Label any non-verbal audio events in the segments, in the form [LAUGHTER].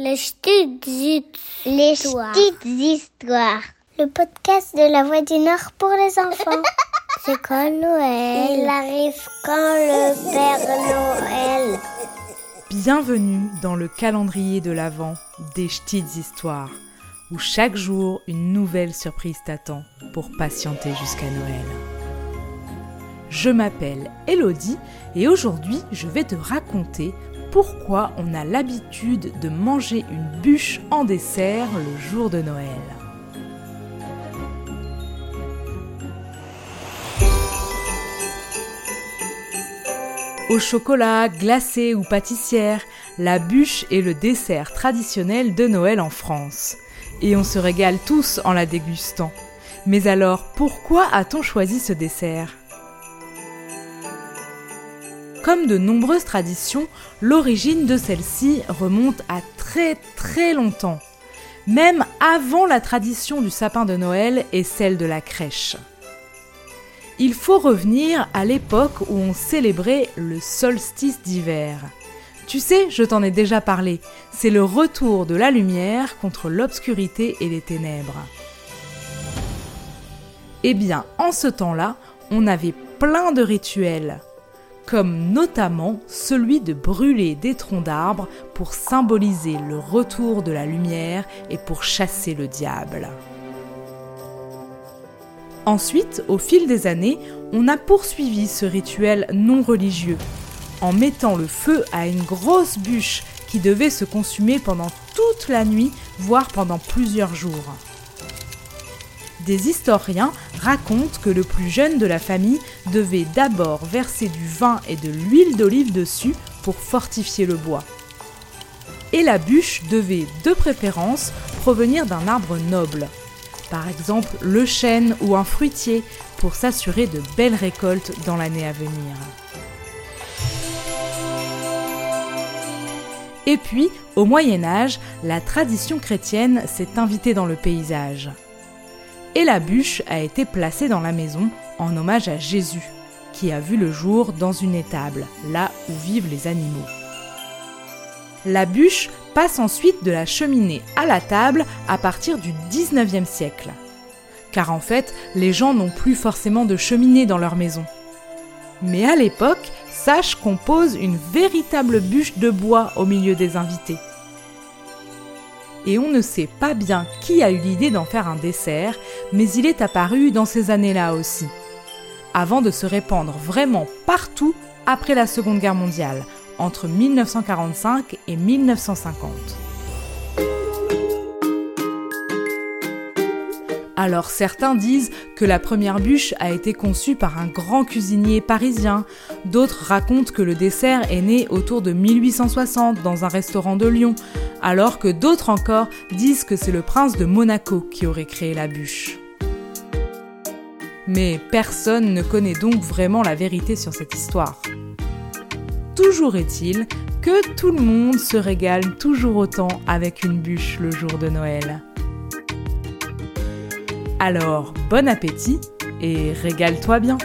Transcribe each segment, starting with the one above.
Les petites histoires. Les petites histoires. Le podcast de la Voix du Nord pour les enfants. [LAUGHS] C'est quand Noël Il arrive quand le Père Noël Bienvenue dans le calendrier de l'Avent des petites histoires, où chaque jour une nouvelle surprise t'attend pour patienter jusqu'à Noël. Je m'appelle Elodie et aujourd'hui je vais te raconter pourquoi on a l'habitude de manger une bûche en dessert le jour de Noël. Au chocolat, glacé ou pâtissière, la bûche est le dessert traditionnel de Noël en France. Et on se régale tous en la dégustant. Mais alors, pourquoi a-t-on choisi ce dessert? Comme de nombreuses traditions, l'origine de celle-ci remonte à très très longtemps, même avant la tradition du sapin de Noël et celle de la crèche. Il faut revenir à l'époque où on célébrait le solstice d'hiver. Tu sais, je t'en ai déjà parlé, c'est le retour de la lumière contre l'obscurité et les ténèbres. Eh bien, en ce temps-là, on avait plein de rituels, comme notamment celui de brûler des troncs d'arbres pour symboliser le retour de la lumière et pour chasser le diable. Ensuite, au fil des années, on a poursuivi ce rituel non religieux en mettant le feu à une grosse bûche qui devait se consumer pendant toute la nuit, voire pendant plusieurs jours. Des historiens racontent que le plus jeune de la famille devait d'abord verser du vin et de l'huile d'olive dessus pour fortifier le bois. Et la bûche devait de préférence provenir d'un arbre noble, par exemple le chêne ou un fruitier, pour s'assurer de belles récoltes dans l'année à venir. Et puis, au Moyen Âge, la tradition chrétienne s'est invitée dans le paysage. Et la bûche a été placée dans la maison en hommage à Jésus, qui a vu le jour dans une étable, là où vivent les animaux. La bûche passe ensuite de la cheminée à la table à partir du 19e siècle. Car en fait, les gens n'ont plus forcément de cheminée dans leur maison. Mais à l'époque, sache qu'on pose une véritable bûche de bois au milieu des invités. Et on ne sait pas bien qui a eu l'idée d'en faire un dessert, mais il est apparu dans ces années-là aussi. Avant de se répandre vraiment partout après la Seconde Guerre mondiale, entre 1945 et 1950. Alors certains disent que la première bûche a été conçue par un grand cuisinier parisien, d'autres racontent que le dessert est né autour de 1860 dans un restaurant de Lyon, alors que d'autres encore disent que c'est le prince de Monaco qui aurait créé la bûche. Mais personne ne connaît donc vraiment la vérité sur cette histoire. Toujours est-il que tout le monde se régale toujours autant avec une bûche le jour de Noël. Alors, bon appétit et régale-toi bien.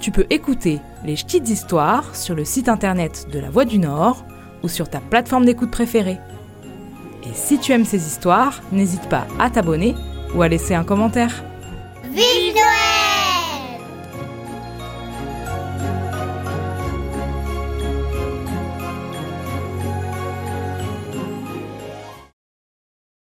Tu peux écouter les petites histoires sur le site internet de la Voix du Nord ou sur ta plateforme d'écoute préférée. Et si tu aimes ces histoires, n'hésite pas à t'abonner ou à laisser un commentaire. Vive Noël